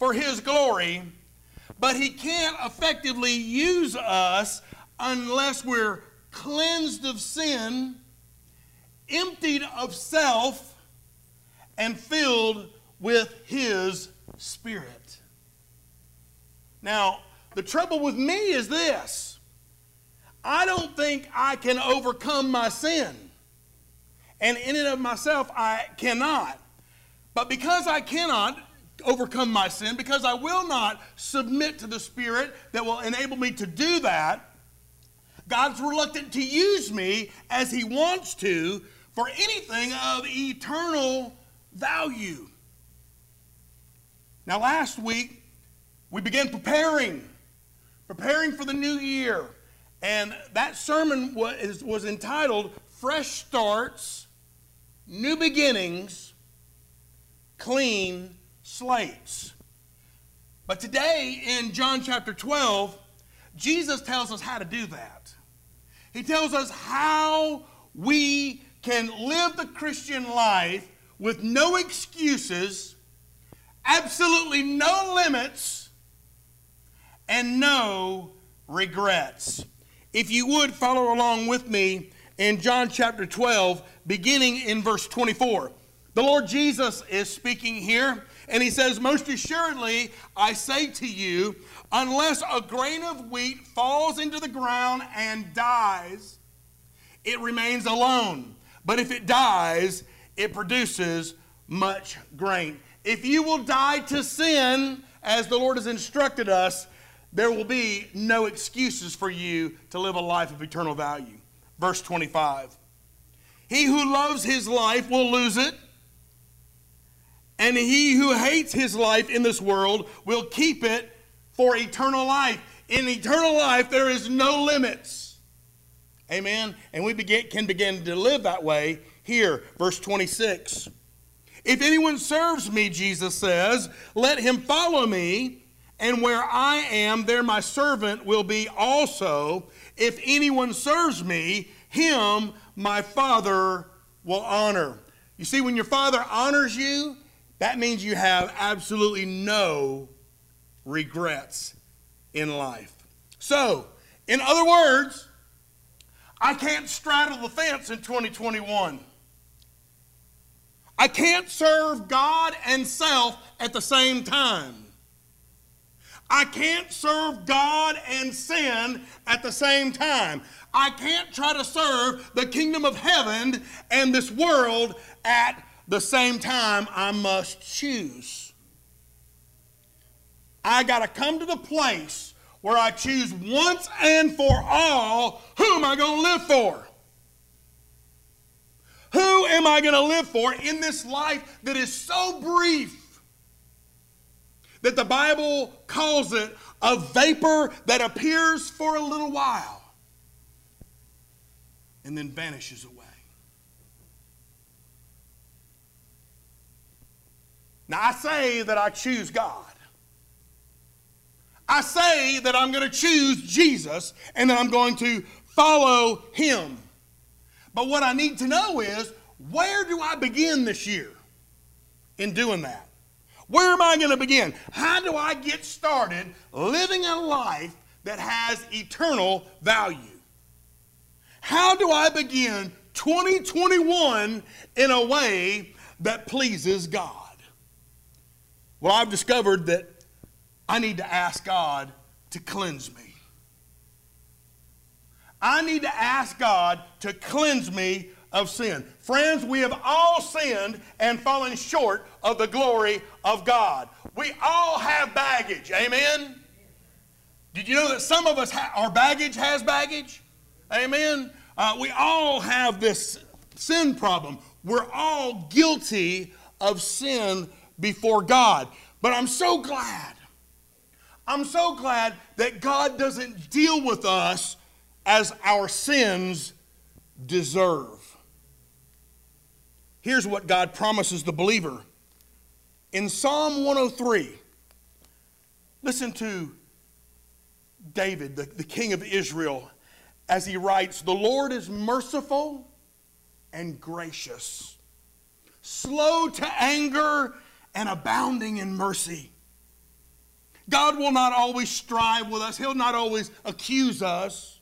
for His glory, but He can't effectively use us unless we're cleansed of sin, emptied of self, and filled with His Spirit. Now, the trouble with me is this I don't think I can overcome my sin. And in and of myself, I cannot. But because I cannot overcome my sin, because I will not submit to the Spirit that will enable me to do that, God's reluctant to use me as He wants to for anything of eternal value. Now, last week, we began preparing, preparing for the new year. And that sermon was, was entitled Fresh Starts, New Beginnings, Clean Slates. But today in John chapter 12, Jesus tells us how to do that. He tells us how we can live the Christian life with no excuses, absolutely no limits, and no regrets. If you would follow along with me in John chapter 12, beginning in verse 24. The Lord Jesus is speaking here, and he says, Most assuredly, I say to you, unless a grain of wheat falls into the ground and dies, it remains alone. But if it dies, it produces much grain. If you will die to sin, as the Lord has instructed us, there will be no excuses for you to live a life of eternal value. Verse 25 He who loves his life will lose it, and he who hates his life in this world will keep it for eternal life. In eternal life, there is no limits. Amen. And we begin, can begin to live that way here. Verse 26. If anyone serves me, Jesus says, let him follow me and where I am, there my servant will be also. If anyone serves me, him my Father will honor. You see, when your Father honors you, that means you have absolutely no regrets in life. So, in other words, I can't straddle the fence in 2021. I can't serve God and self at the same time. I can't serve God and sin at the same time. I can't try to serve the kingdom of heaven and this world at the same time. I must choose. I got to come to the place where I choose once and for all who am I going to live for? Who am I going to live for in this life that is so brief? that the Bible calls it a vapor that appears for a little while and then vanishes away. Now, I say that I choose God. I say that I'm going to choose Jesus and that I'm going to follow him. But what I need to know is where do I begin this year in doing that? Where am I going to begin? How do I get started living a life that has eternal value? How do I begin 2021 in a way that pleases God? Well, I've discovered that I need to ask God to cleanse me. I need to ask God to cleanse me of sin. Friends, we have all sinned and fallen short of the glory of God. We all have baggage. Amen? Did you know that some of us, our baggage has baggage? Amen? Uh, we all have this sin problem. We're all guilty of sin before God. But I'm so glad. I'm so glad that God doesn't deal with us as our sins deserve. Here's what God promises the believer. In Psalm 103, listen to David, the, the king of Israel, as he writes The Lord is merciful and gracious, slow to anger and abounding in mercy. God will not always strive with us, He'll not always accuse us,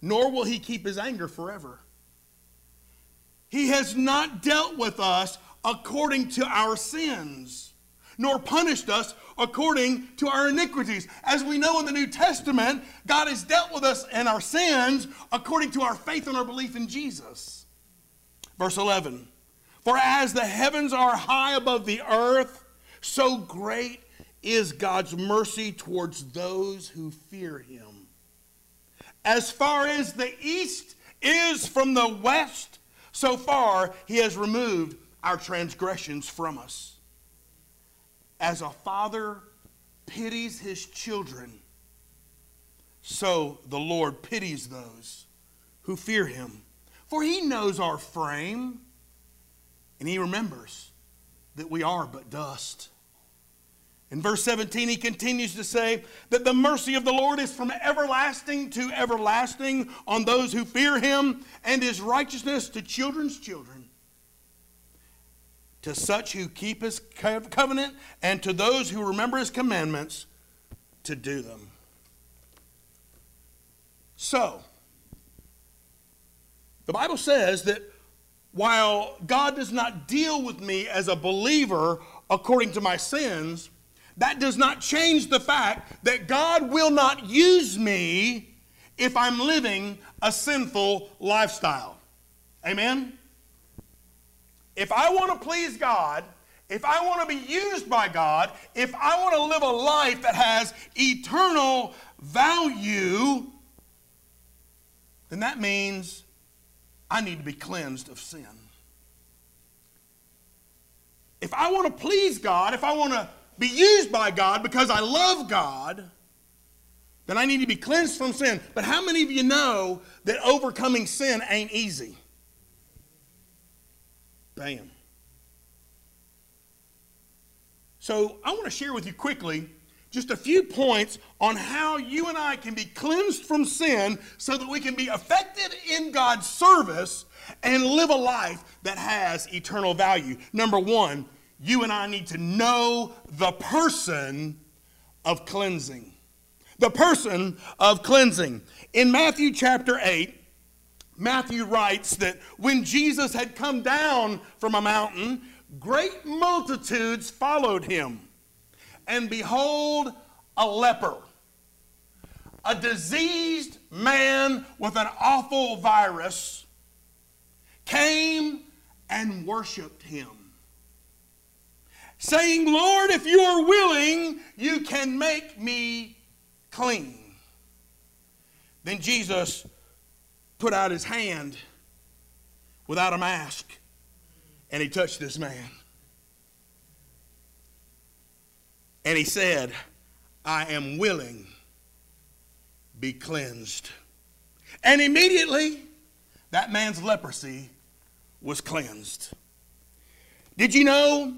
nor will He keep His anger forever. He has not dealt with us according to our sins, nor punished us according to our iniquities. As we know in the New Testament, God has dealt with us in our sins according to our faith and our belief in Jesus. Verse 11 For as the heavens are high above the earth, so great is God's mercy towards those who fear him. As far as the east is from the west, so far he has removed our transgressions from us. As a father pities his children, so the Lord pities those who fear him. For he knows our frame, and he remembers that we are but dust. In verse 17, he continues to say that the mercy of the Lord is from everlasting to everlasting on those who fear him, and his righteousness to children's children. To such who keep his covenant, and to those who remember his commandments to do them. So, the Bible says that while God does not deal with me as a believer according to my sins, that does not change the fact that God will not use me if I'm living a sinful lifestyle. Amen? If I want to please God, if I want to be used by God, if I want to live a life that has eternal value, then that means I need to be cleansed of sin. If I want to please God, if I want to be used by God because I love God, then I need to be cleansed from sin. But how many of you know that overcoming sin ain't easy? Bam. So I want to share with you quickly just a few points on how you and I can be cleansed from sin so that we can be effective in God's service and live a life that has eternal value. Number one, you and I need to know the person of cleansing. The person of cleansing. In Matthew chapter 8, Matthew writes that when Jesus had come down from a mountain, great multitudes followed him. And behold, a leper, a diseased man with an awful virus, came and worshiped him saying, Lord, if you are willing, you can make me clean. Then Jesus put out his hand without a mask and he touched this man. And he said, I am willing, be cleansed. And immediately, that man's leprosy was cleansed. Did you know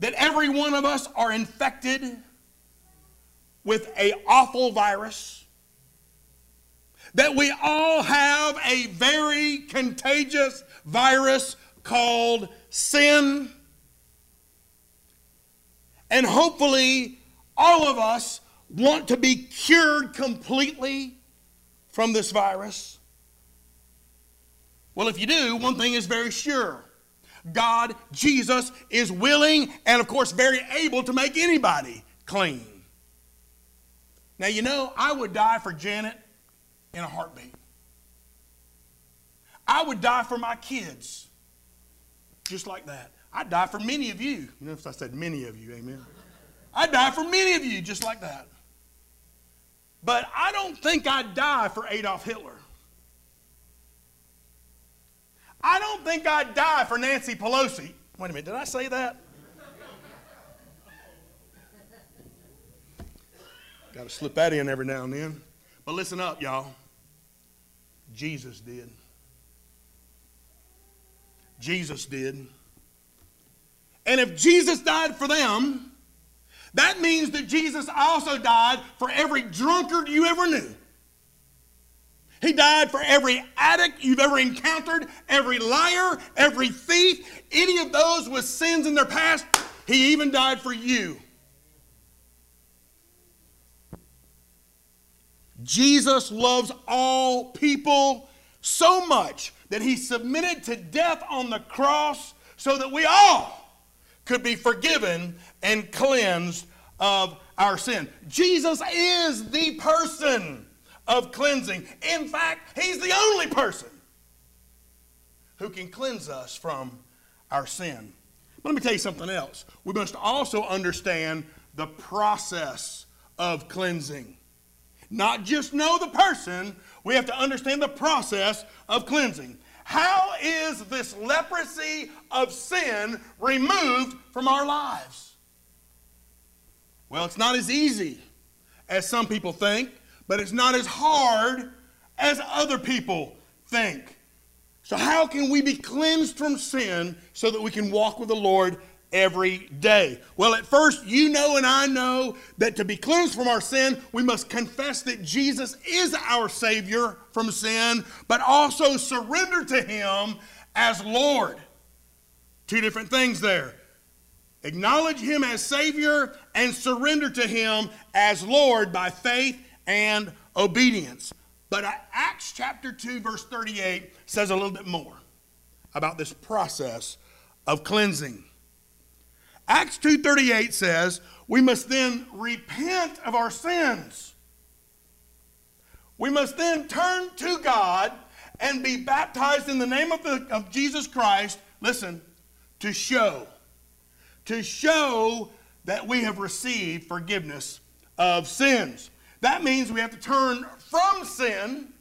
that every one of us are infected with a awful virus that we all have a very contagious virus called sin and hopefully all of us want to be cured completely from this virus well if you do one thing is very sure God, Jesus, is willing and, of course, very able to make anybody clean. Now, you know, I would die for Janet in a heartbeat. I would die for my kids just like that. I'd die for many of you. You I said many of you, amen. I'd die for many of you just like that. But I don't think I'd die for Adolf Hitler. I don't think I'd die for Nancy Pelosi. Wait a minute, did I say that? Got to slip that in every now and then. But listen up, y'all. Jesus did. Jesus did. And if Jesus died for them, that means that Jesus also died for every drunkard you ever knew. He died for every addict you've ever encountered, every liar, every thief, any of those with sins in their past. He even died for you. Jesus loves all people so much that he submitted to death on the cross so that we all could be forgiven and cleansed of our sin. Jesus is the person of cleansing. In fact, he's the only person who can cleanse us from our sin. But let me tell you something else. We must also understand the process of cleansing. Not just know the person, we have to understand the process of cleansing. How is this leprosy of sin removed from our lives? Well, it's not as easy as some people think, but it's not as hard as other people think. So, how can we be cleansed from sin so that we can walk with the Lord every day? Well, at first, you know and I know that to be cleansed from our sin, we must confess that Jesus is our Savior from sin, but also surrender to Him as Lord. Two different things there. Acknowledge Him as Savior and surrender to Him as Lord by faith and obedience. But uh, Acts chapter 2, verse 38 says a little bit more about this process of cleansing. Acts 2:38 says, "We must then repent of our sins. We must then turn to God and be baptized in the name of, the, of Jesus Christ, listen, to show to show that we have received forgiveness of sins. That means we have to turn from sin,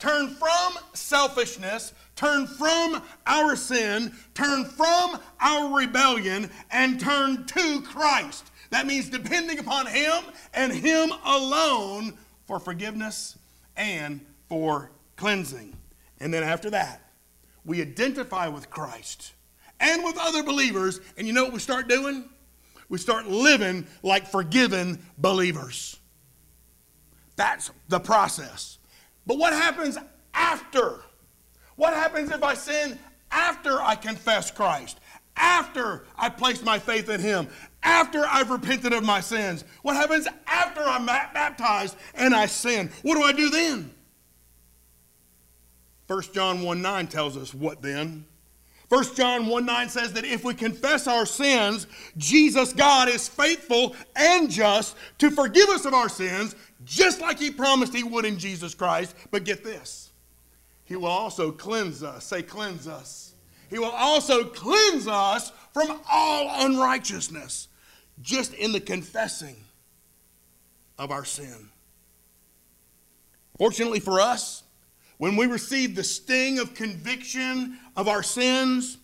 turn from selfishness, turn from our sin, turn from our rebellion, and turn to Christ. That means depending upon Him and Him alone for forgiveness and for cleansing. And then after that, we identify with Christ and with other believers, and you know what we start doing? We start living like forgiven believers. That's the process. But what happens after? What happens if I sin after I confess Christ? After I place my faith in Him? After I've repented of my sins? What happens after I'm baptized and I sin? What do I do then? 1 John 1 9 tells us what then? 1 John 1 9 says that if we confess our sins, Jesus, God, is faithful and just to forgive us of our sins, just like He promised He would in Jesus Christ. But get this He will also cleanse us. Say, cleanse us. He will also cleanse us from all unrighteousness, just in the confessing of our sin. Fortunately for us, when we receive the sting of conviction of our sins,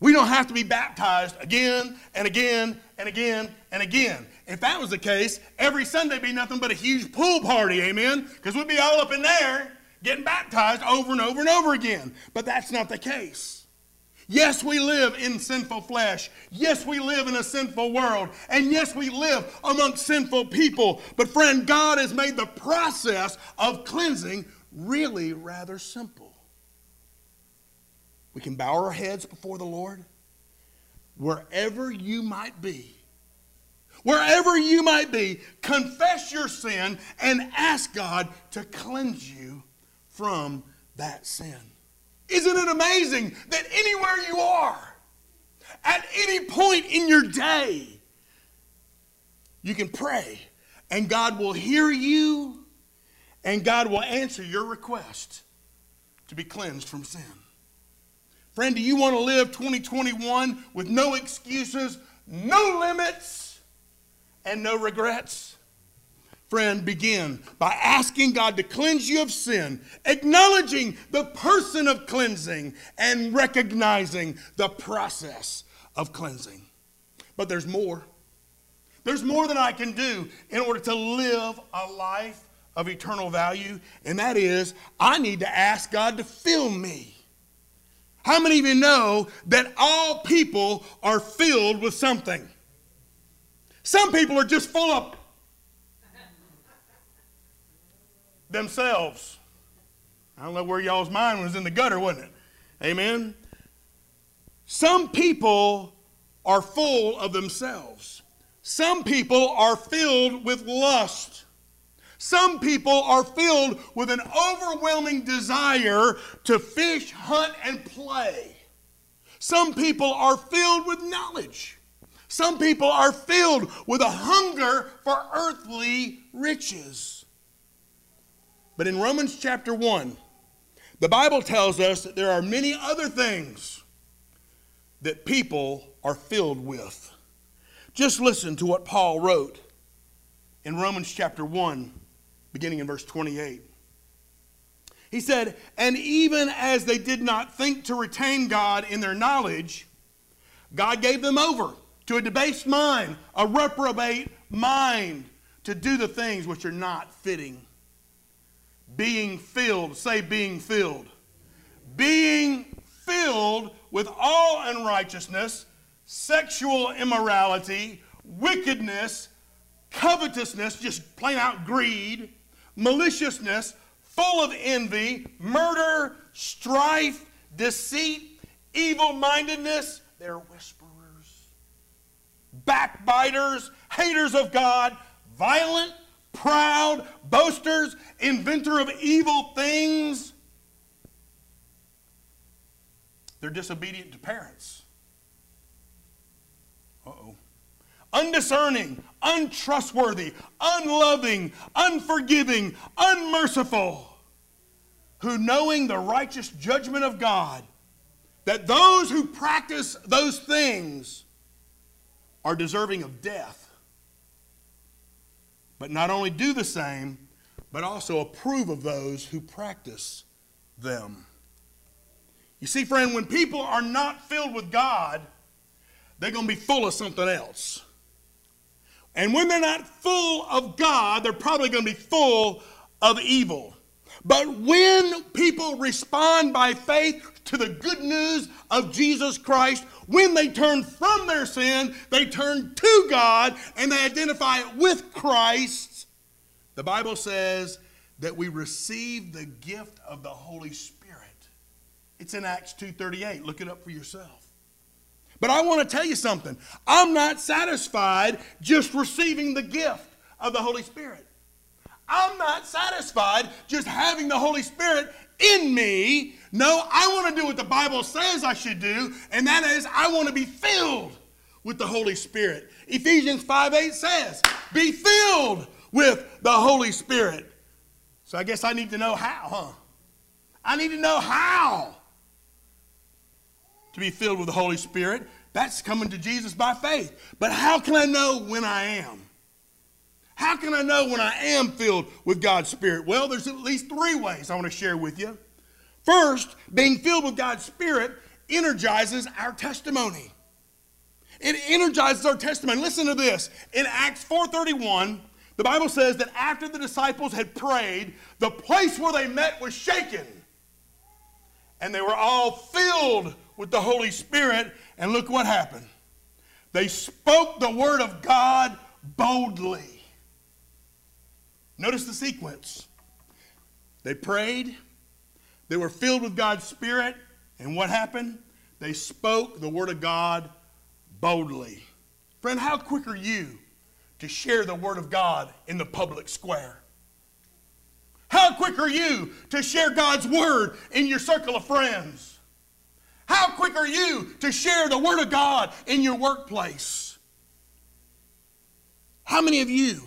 we don't have to be baptized again and again and again and again. If that was the case, every Sunday be nothing but a huge pool party, amen? Because we'd be all up in there getting baptized over and over and over again. But that's not the case. Yes, we live in sinful flesh. Yes, we live in a sinful world. And yes, we live amongst sinful people. But, friend, God has made the process of cleansing really rather simple. We can bow our heads before the Lord wherever you might be. Wherever you might be, confess your sin and ask God to cleanse you from that sin. Isn't it amazing that anywhere you are, at any point in your day, you can pray and God will hear you and God will answer your request to be cleansed from sin. Friend, do you want to live 2021 with no excuses, no limits, and no regrets? Friend, begin by asking God to cleanse you of sin, acknowledging the person of cleansing, and recognizing the process of cleansing. But there's more. There's more than I can do in order to live a life of eternal value, and that is I need to ask God to fill me. How many of you know that all people are filled with something? Some people are just full of themselves. I don't know where y'all's mind was in the gutter, wasn't it? Amen. Some people are full of themselves. Some people are filled with lust. Some people are filled with an overwhelming desire to fish, hunt, and play. Some people are filled with knowledge. Some people are filled with a hunger for earthly riches. But in Romans chapter 1, the Bible tells us that there are many other things that people are filled with. Just listen to what Paul wrote in Romans chapter 1, beginning in verse 28. He said, And even as they did not think to retain God in their knowledge, God gave them over to a debased mind, a reprobate mind, to do the things which are not fitting. Being filled, say, being filled. Being filled with all unrighteousness, sexual immorality, wickedness, covetousness, just plain out greed, maliciousness, full of envy, murder, strife, deceit, evil mindedness. They're whisperers, backbiters, haters of God, violent, proud, boasters, inventor of evil things. They're disobedient to parents. Uh oh. Undiscerning, untrustworthy, unloving, unforgiving, unmerciful, who knowing the righteous judgment of God, that those who practice those things are deserving of death, but not only do the same, but also approve of those who practice them. You see, friend, when people are not filled with God, they're going to be full of something else. And when they're not full of God, they're probably going to be full of evil. But when people respond by faith to the good news of Jesus Christ, when they turn from their sin, they turn to God and they identify with Christ, the Bible says that we receive the gift of the Holy Spirit. It's in Acts 2:38. Look it up for yourself. But I want to tell you something. I'm not satisfied just receiving the gift of the Holy Spirit. I'm not satisfied just having the Holy Spirit in me. No, I want to do what the Bible says I should do, and that is I want to be filled with the Holy Spirit. Ephesians 5 8 says, Be filled with the Holy Spirit. So I guess I need to know how, huh? I need to know how to be filled with the Holy Spirit. That's coming to Jesus by faith. But how can I know when I am? How can I know when I am filled with God's Spirit? Well, there's at least three ways I want to share with you. First, being filled with God's Spirit energizes our testimony. It energizes our testimony. Listen to this. In Acts 4:31, the Bible says that after the disciples had prayed, the place where they met was shaken. And they were all filled with the Holy Spirit, and look what happened. They spoke the word of God boldly. Notice the sequence. They prayed, they were filled with God's Spirit, and what happened? They spoke the word of God boldly. Friend, how quick are you to share the word of God in the public square? How quick are you to share God's word in your circle of friends? How quick are you to share the Word of God in your workplace? How many of you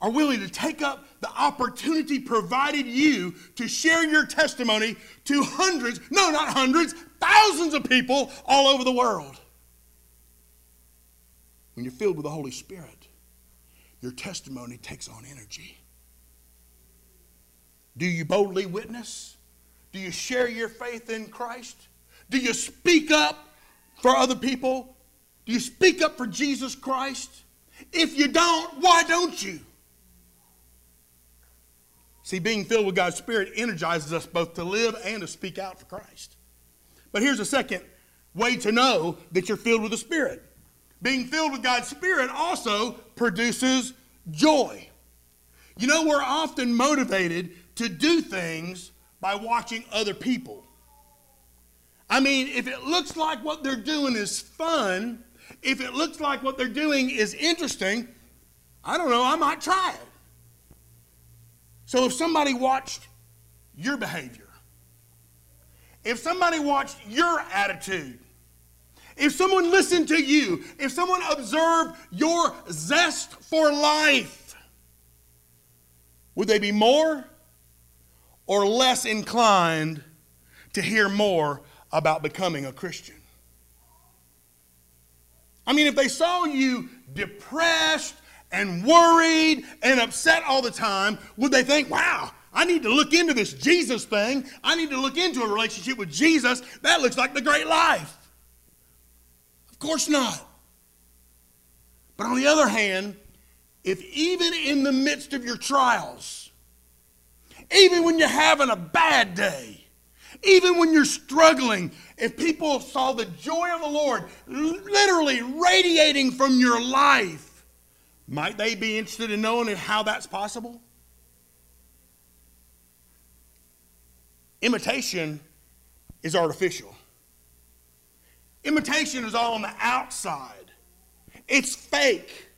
are willing to take up the opportunity provided you to share your testimony to hundreds, no, not hundreds, thousands of people all over the world? When you're filled with the Holy Spirit, your testimony takes on energy. Do you boldly witness? Do you share your faith in Christ? Do you speak up for other people? Do you speak up for Jesus Christ? If you don't, why don't you? See, being filled with God's Spirit energizes us both to live and to speak out for Christ. But here's a second way to know that you're filled with the Spirit. Being filled with God's Spirit also produces joy. You know, we're often motivated to do things by watching other people. I mean, if it looks like what they're doing is fun, if it looks like what they're doing is interesting, I don't know, I might try it. So if somebody watched your behavior, if somebody watched your attitude, if someone listened to you, if someone observed your zest for life, would they be more or less inclined to hear more about becoming a Christian? I mean, if they saw you depressed and worried and upset all the time, would they think, wow, I need to look into this Jesus thing. I need to look into a relationship with Jesus. That looks like the great life. Of course not. But on the other hand, if even in the midst of your trials, even when you're having a bad day, even when you're struggling, if people saw the joy of the Lord literally radiating from your life, might they be interested in knowing how that's possible? Imitation is artificial. Imitation is all on the outside. It's fake.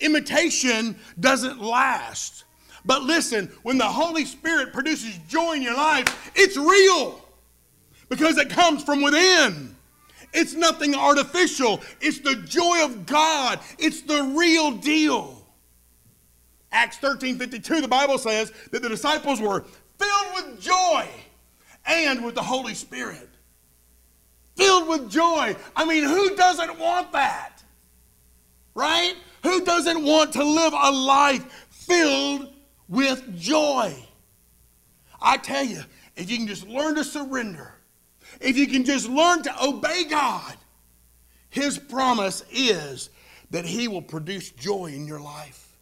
Imitation doesn't last. But listen, when the Holy Spirit produces joy in your life, it's real because it comes from within. It's nothing artificial. It's the joy of God. It's the real deal. Acts 13 52, the Bible says that the disciples were filled with joy and with the Holy Spirit. Filled with joy. I mean, who doesn't want that? Right? Who doesn't want to live a life filled with joy? I tell you, if you can just learn to surrender, if you can just learn to obey God, His promise is that He will produce joy in your life.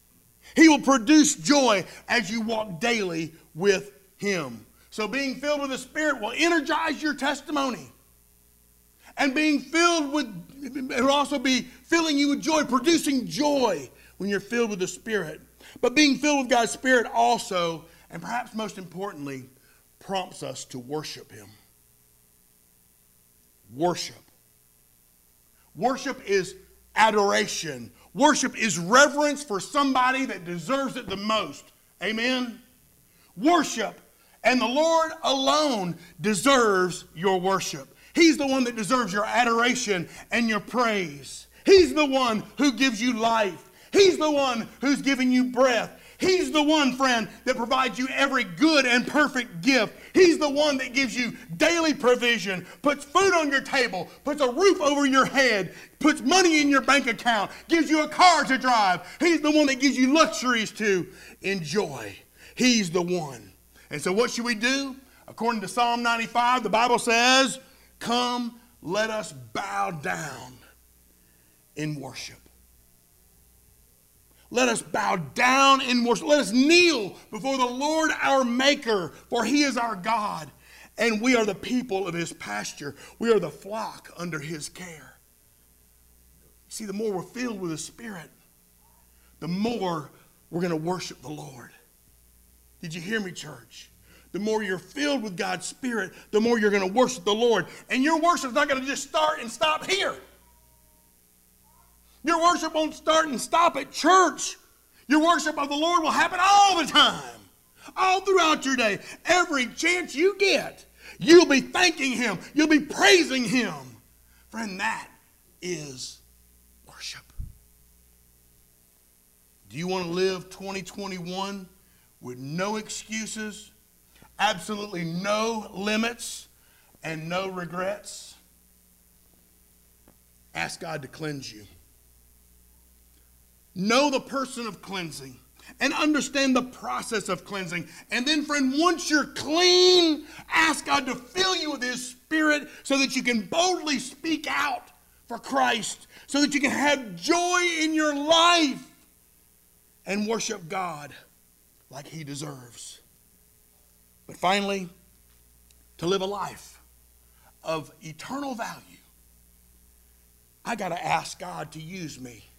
He will produce joy as you walk daily with Him. So, being filled with the Spirit will energize your testimony. And being filled with, it will also be filling you with joy, producing joy when you're filled with the Spirit. But being filled with God's Spirit also, and perhaps most importantly, prompts us to worship Him. Worship. Worship is adoration. Worship is reverence for somebody that deserves it the most. Amen? Worship and the Lord alone deserves your worship. He's the one that deserves your adoration and your praise. He's the one who gives you life. He's the one who's giving you breath. He's the one, friend, that provides you every good and perfect gift. He's the one that gives you daily provision, puts food on your table, puts a roof over your head, puts money in your bank account, gives you a car to drive. He's the one that gives you luxuries to enjoy. He's the one. And so, what should we do? According to Psalm 95, the Bible says, Come, let us bow down in worship. Let us bow down in worship. Let us kneel before the Lord our Maker, for he is our God, and we are the people of his pasture. We are the flock under his care. See, the more we're filled with the Spirit, the more we're going to worship the Lord. Did you hear me, church? The more you're filled with God's Spirit, the more you're going to worship the Lord. And your worship's not going to just start and stop here. Your worship won't start and stop at church. Your worship of the Lord will happen all the time, all throughout your day. Every chance you get, you'll be thanking Him, you'll be praising Him. Friend, that is worship. Do you want to live 2021? with no excuses, absolutely no limits, and no regrets, ask God to cleanse you. Know the person of cleansing and understand the process of cleansing. And then, friend, once you're clean, ask God to fill you with His Spirit so that you can boldly speak out for Christ, so that you can have joy in your life and worship God like he deserves. But finally, to live a life of eternal value, I got to ask God to use me.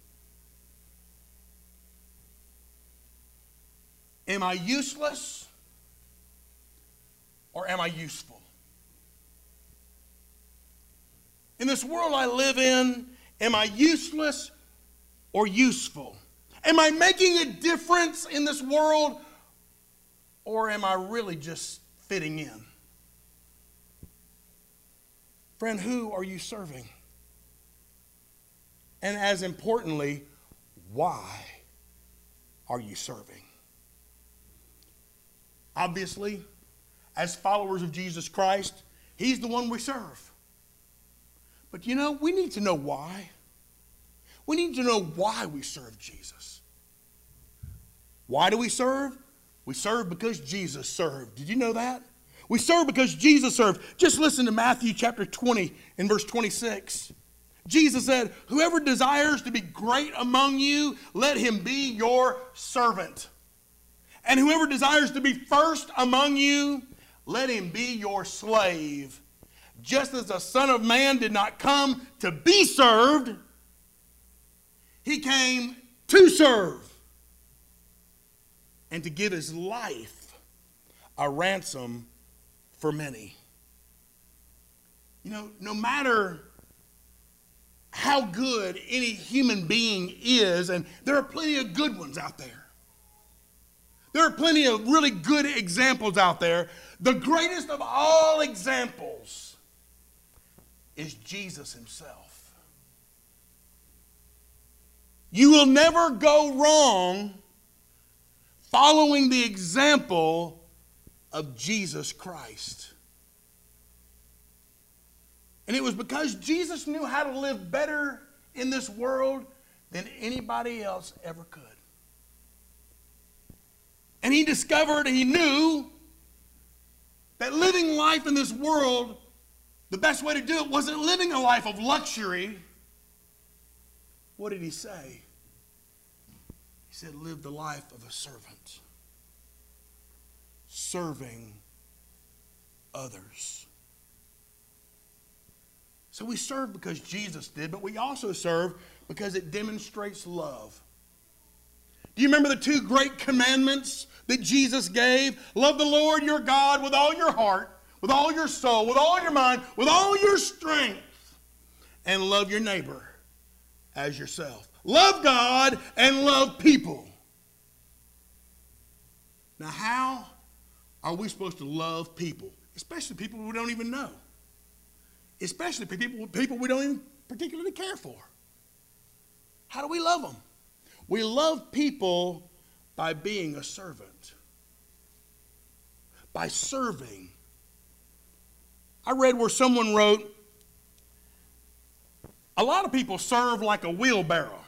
Am I useless or am I useful? In this world I live in, am I useless or useful? Am I making a difference in this world Or am I really just fitting in? Friend, who are you serving? And as importantly, why are you serving? Obviously, as followers of Jesus Christ, He's the one we serve. But you know, we need to know why. We need to know why we serve Jesus. Why do we serve? We serve because Jesus served. Did you know that? We serve because Jesus served. Just listen to Matthew chapter 20 and verse 26. Jesus said, Whoever desires to be great among you, let him be your servant. And whoever desires to be first among you, let him be your slave. Just as the Son of Man did not come to be served, he came to serve and to give his life a ransom for many. You know, no matter how good any human being is, and there are plenty of good ones out there. There are plenty of really good examples out there. The greatest of all examples is Jesus himself. You will never go wrong following the example of Jesus Christ. And it was because Jesus knew how to live better in this world than anybody else ever could. And he discovered, he knew that living life in this world, the best way to do it wasn't living a life of luxury. What did he say? He said, Live the life of a servant, serving others. So we serve because Jesus did, but we also serve because it demonstrates love. Do you remember the two great commandments that Jesus gave? Love the Lord your God with all your heart, with all your soul, with all your mind, with all your strength, and love your neighbor as yourself. Love God and love people. Now, how are we supposed to love people, especially people we don't even know? Especially people, people we don't even particularly care for. How do we love them? We love people by being a servant, by serving. I read where someone wrote, a lot of people serve like a wheelbarrow.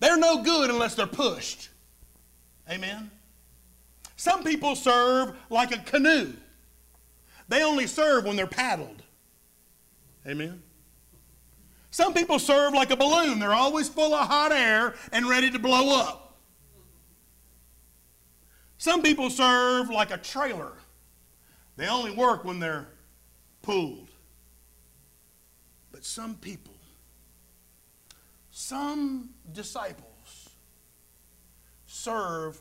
They're no good unless they're pushed. Amen. Some people serve like a canoe. They only serve when they're paddled. Amen. Some people serve like a balloon. They're always full of hot air and ready to blow up. Some people serve like a trailer. They only work when they're pulled. But some people some disciples serve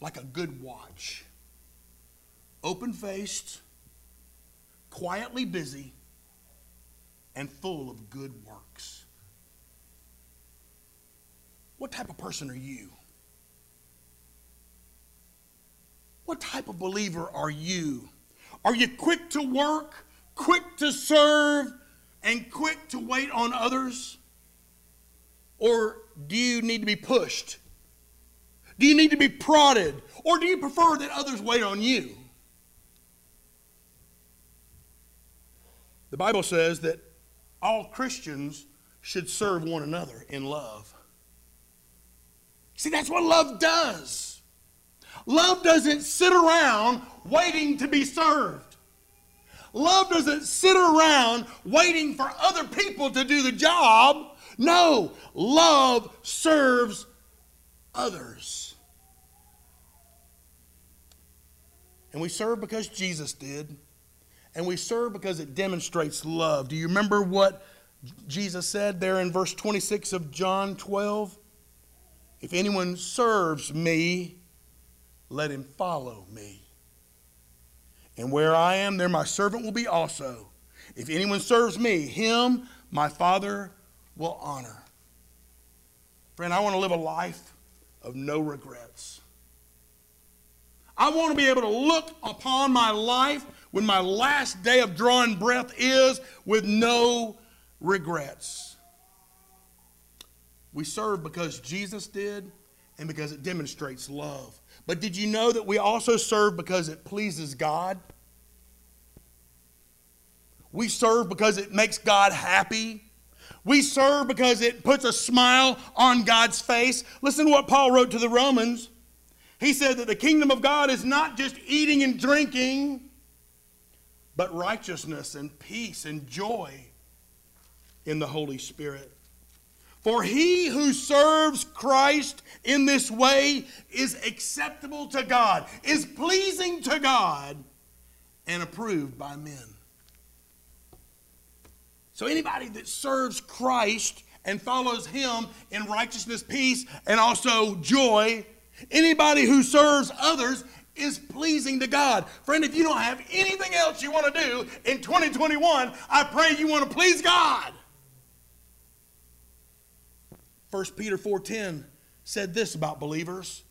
like a good watch open faced, quietly busy, and full of good works. What type of person are you? What type of believer are you? Are you quick to work, quick to serve, and quick to wait on others? Or do you need to be pushed? Do you need to be prodded? Or do you prefer that others wait on you? The Bible says that all Christians should serve one another in love. See, that's what love does. Love doesn't sit around waiting to be served. Love doesn't sit around waiting for other people to do the job. No, love serves others. And we serve because Jesus did, and we serve because it demonstrates love. Do you remember what Jesus said there in verse 26 of John 12? If anyone serves me, let him follow me. And where I am, there my servant will be also. If anyone serves me, him my Father will honor. Friend, I want to live a life of no regrets. I want to be able to look upon my life when my last day of drawing breath is with no regrets. We serve because Jesus did and because it demonstrates love. But did you know that we also serve because it pleases God? We serve because it makes God happy. We serve because it puts a smile on God's face. Listen to what Paul wrote to the Romans. He said that the kingdom of God is not just eating and drinking, but righteousness and peace and joy in the Holy Spirit. For he who serves Christ in this way is acceptable to God, is pleasing to God, and approved by men. So anybody that serves Christ and follows him in righteousness, peace, and also joy, anybody who serves others is pleasing to God. Friend, if you don't have anything else you want to do in 2021, I pray you want to please God. 1 Peter 4:10 said this about believers.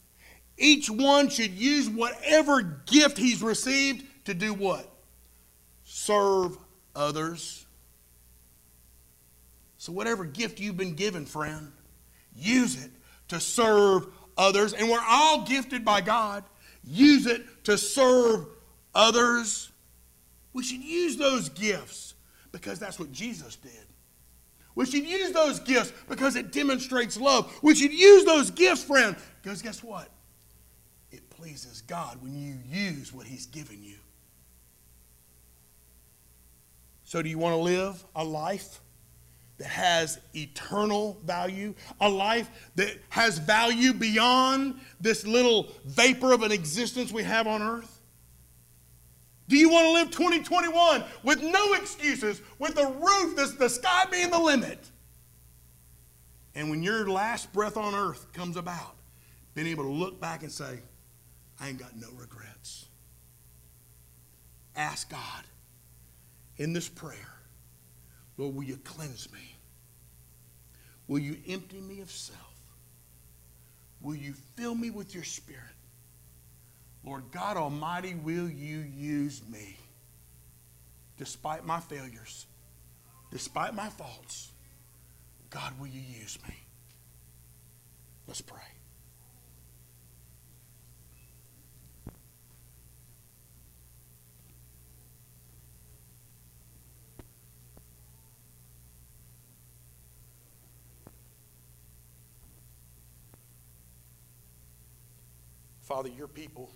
Each one should use whatever gift he's received to do what? Serve others. So whatever gift you've been given, friend, use it to serve others. And we're all gifted by God. Use it to serve others. We should use those gifts because that's what Jesus did. We should use those gifts because it demonstrates love. We should use those gifts, friend, because guess what? It pleases God when you use what He's given you. So, do you want to live a life that has eternal value, a life that has value beyond this little vapor of an existence we have on earth? Do you want to live 2021 with no excuses, with the roof, the, the sky being the limit? And when your last breath on earth comes about, being able to look back and say, I ain't got no regrets. Ask God in this prayer, Lord, will you cleanse me? Will you empty me of self? Will you fill me with your spirit? Lord God Almighty, will you use me despite my failures, despite my faults? God, will you use me? Let's pray. Father, your people